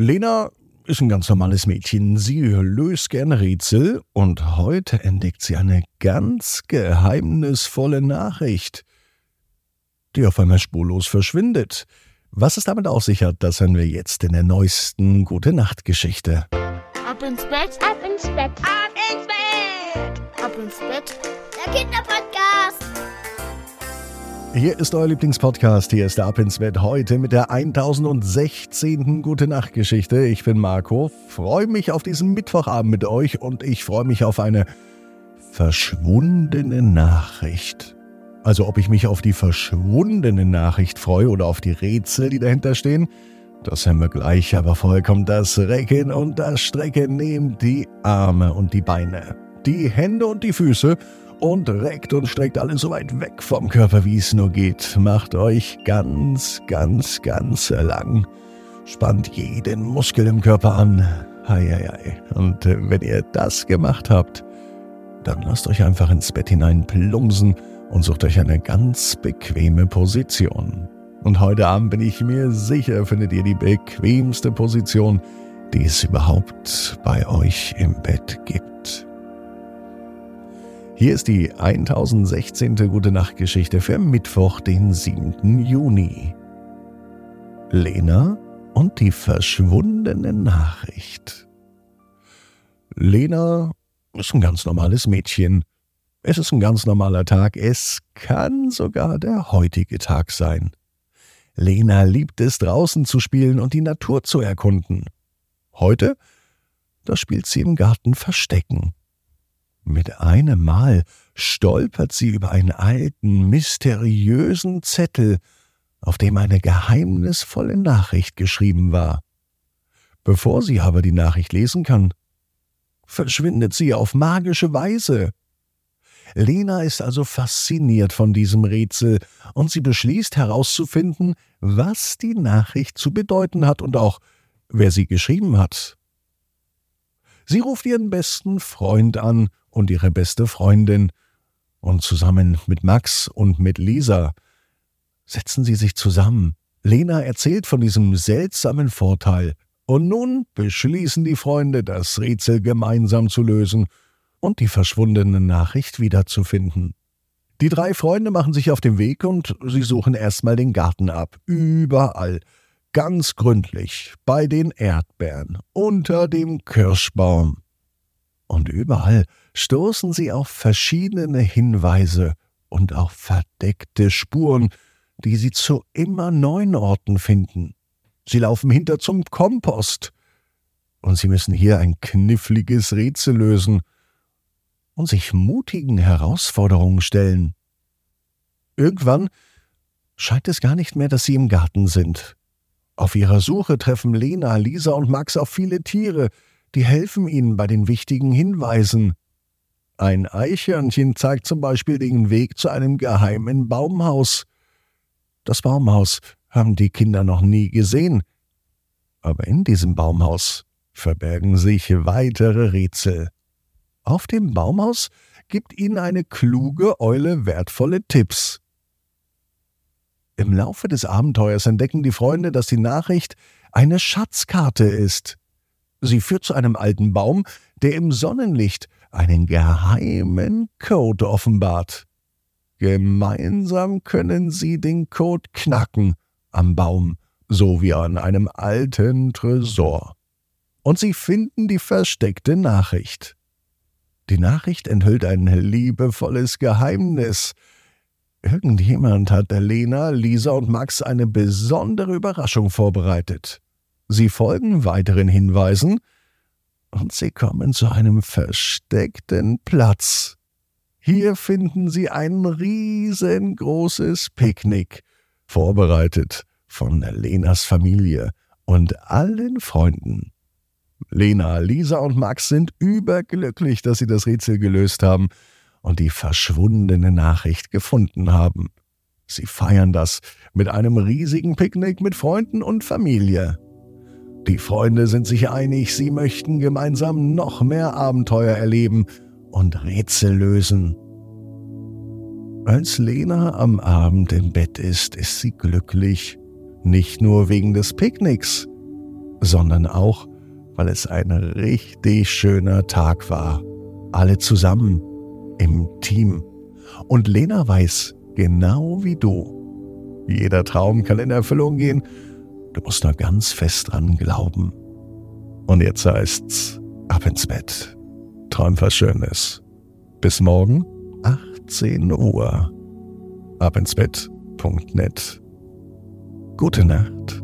Lena ist ein ganz normales Mädchen. Sie löst gerne Rätsel und heute entdeckt sie eine ganz geheimnisvolle Nachricht, die auf einmal spurlos verschwindet. Was es damit auf sich hat, das hören wir jetzt in der neuesten Gute Nacht Geschichte. Ab ins Bett, Ab ins Bett, ab ins Bett. ab ins Bett. Der Kinderpodcast. Hier ist euer Lieblingspodcast. Hier ist der Ab ins Bett heute mit der 1016. Gute Nacht Geschichte. Ich bin Marco, freue mich auf diesen Mittwochabend mit euch und ich freue mich auf eine verschwundene Nachricht. Also ob ich mich auf die verschwundene Nachricht freue oder auf die Rätsel, die dahinter stehen, das haben wir gleich. Aber vorher kommt das Recken und das Strecken. Nehmt die Arme und die Beine, die Hände und die Füße und reckt und streckt alles so weit weg vom Körper, wie es nur geht. Macht euch ganz, ganz, ganz lang. Spannt jeden Muskel im Körper an. Hei. Und äh, wenn ihr das gemacht habt, dann lasst euch einfach ins Bett hinein plumpsen und sucht euch eine ganz bequeme Position. Und heute Abend bin ich mir sicher, findet ihr die bequemste Position, die es überhaupt bei euch im Bett gibt. Hier ist die 1016. Gute Nacht Geschichte für Mittwoch, den 7. Juni. Lena und die verschwundene Nachricht. Lena ist ein ganz normales Mädchen. Es ist ein ganz normaler Tag. Es kann sogar der heutige Tag sein. Lena liebt es, draußen zu spielen und die Natur zu erkunden. Heute, da spielt sie im Garten Verstecken. Mit einem Mal stolpert sie über einen alten, mysteriösen Zettel, auf dem eine geheimnisvolle Nachricht geschrieben war. Bevor sie aber die Nachricht lesen kann, verschwindet sie auf magische Weise. Lena ist also fasziniert von diesem Rätsel und sie beschließt herauszufinden, was die Nachricht zu bedeuten hat und auch, wer sie geschrieben hat. Sie ruft ihren besten Freund an und ihre beste Freundin, und zusammen mit Max und mit Lisa setzen sie sich zusammen. Lena erzählt von diesem seltsamen Vorteil, und nun beschließen die Freunde, das Rätsel gemeinsam zu lösen und die verschwundene Nachricht wiederzufinden. Die drei Freunde machen sich auf den Weg und sie suchen erstmal den Garten ab. Überall. Ganz gründlich. Bei den Erdbeeren. Unter dem Kirschbaum. Und überall stoßen sie auf verschiedene Hinweise und auf verdeckte Spuren, die sie zu immer neuen Orten finden. Sie laufen hinter zum Kompost. Und sie müssen hier ein kniffliges Rätsel lösen und sich mutigen Herausforderungen stellen. Irgendwann scheint es gar nicht mehr, dass sie im Garten sind. Auf ihrer Suche treffen Lena, Lisa und Max auf viele Tiere, die helfen ihnen bei den wichtigen Hinweisen. Ein Eichhörnchen zeigt zum Beispiel den Weg zu einem geheimen Baumhaus. Das Baumhaus haben die Kinder noch nie gesehen. Aber in diesem Baumhaus verbergen sich weitere Rätsel. Auf dem Baumhaus gibt ihnen eine kluge Eule wertvolle Tipps. Im Laufe des Abenteuers entdecken die Freunde, dass die Nachricht eine Schatzkarte ist. Sie führt zu einem alten Baum, der im Sonnenlicht einen geheimen Code offenbart. Gemeinsam können sie den Code knacken am Baum, so wie an einem alten Tresor. Und sie finden die versteckte Nachricht. Die Nachricht enthüllt ein liebevolles Geheimnis. Irgendjemand hat Lena, Lisa und Max eine besondere Überraschung vorbereitet. Sie folgen weiteren Hinweisen und sie kommen zu einem versteckten Platz. Hier finden sie ein riesengroßes Picknick, vorbereitet von Lenas Familie und allen Freunden. Lena, Lisa und Max sind überglücklich, dass sie das Rätsel gelöst haben und die verschwundene Nachricht gefunden haben. Sie feiern das mit einem riesigen Picknick mit Freunden und Familie. Die Freunde sind sich einig, sie möchten gemeinsam noch mehr Abenteuer erleben und Rätsel lösen. Als Lena am Abend im Bett ist, ist sie glücklich, nicht nur wegen des Picknicks, sondern auch, weil es ein richtig schöner Tag war. Alle zusammen im Team. Und Lena weiß, genau wie du, jeder Traum kann in Erfüllung gehen. Du musst nur ganz fest dran glauben. Und jetzt heißt's ab ins Bett. Träum was Schönes. Bis morgen, 18 Uhr. Ab ins Bett.net. Gute Nacht.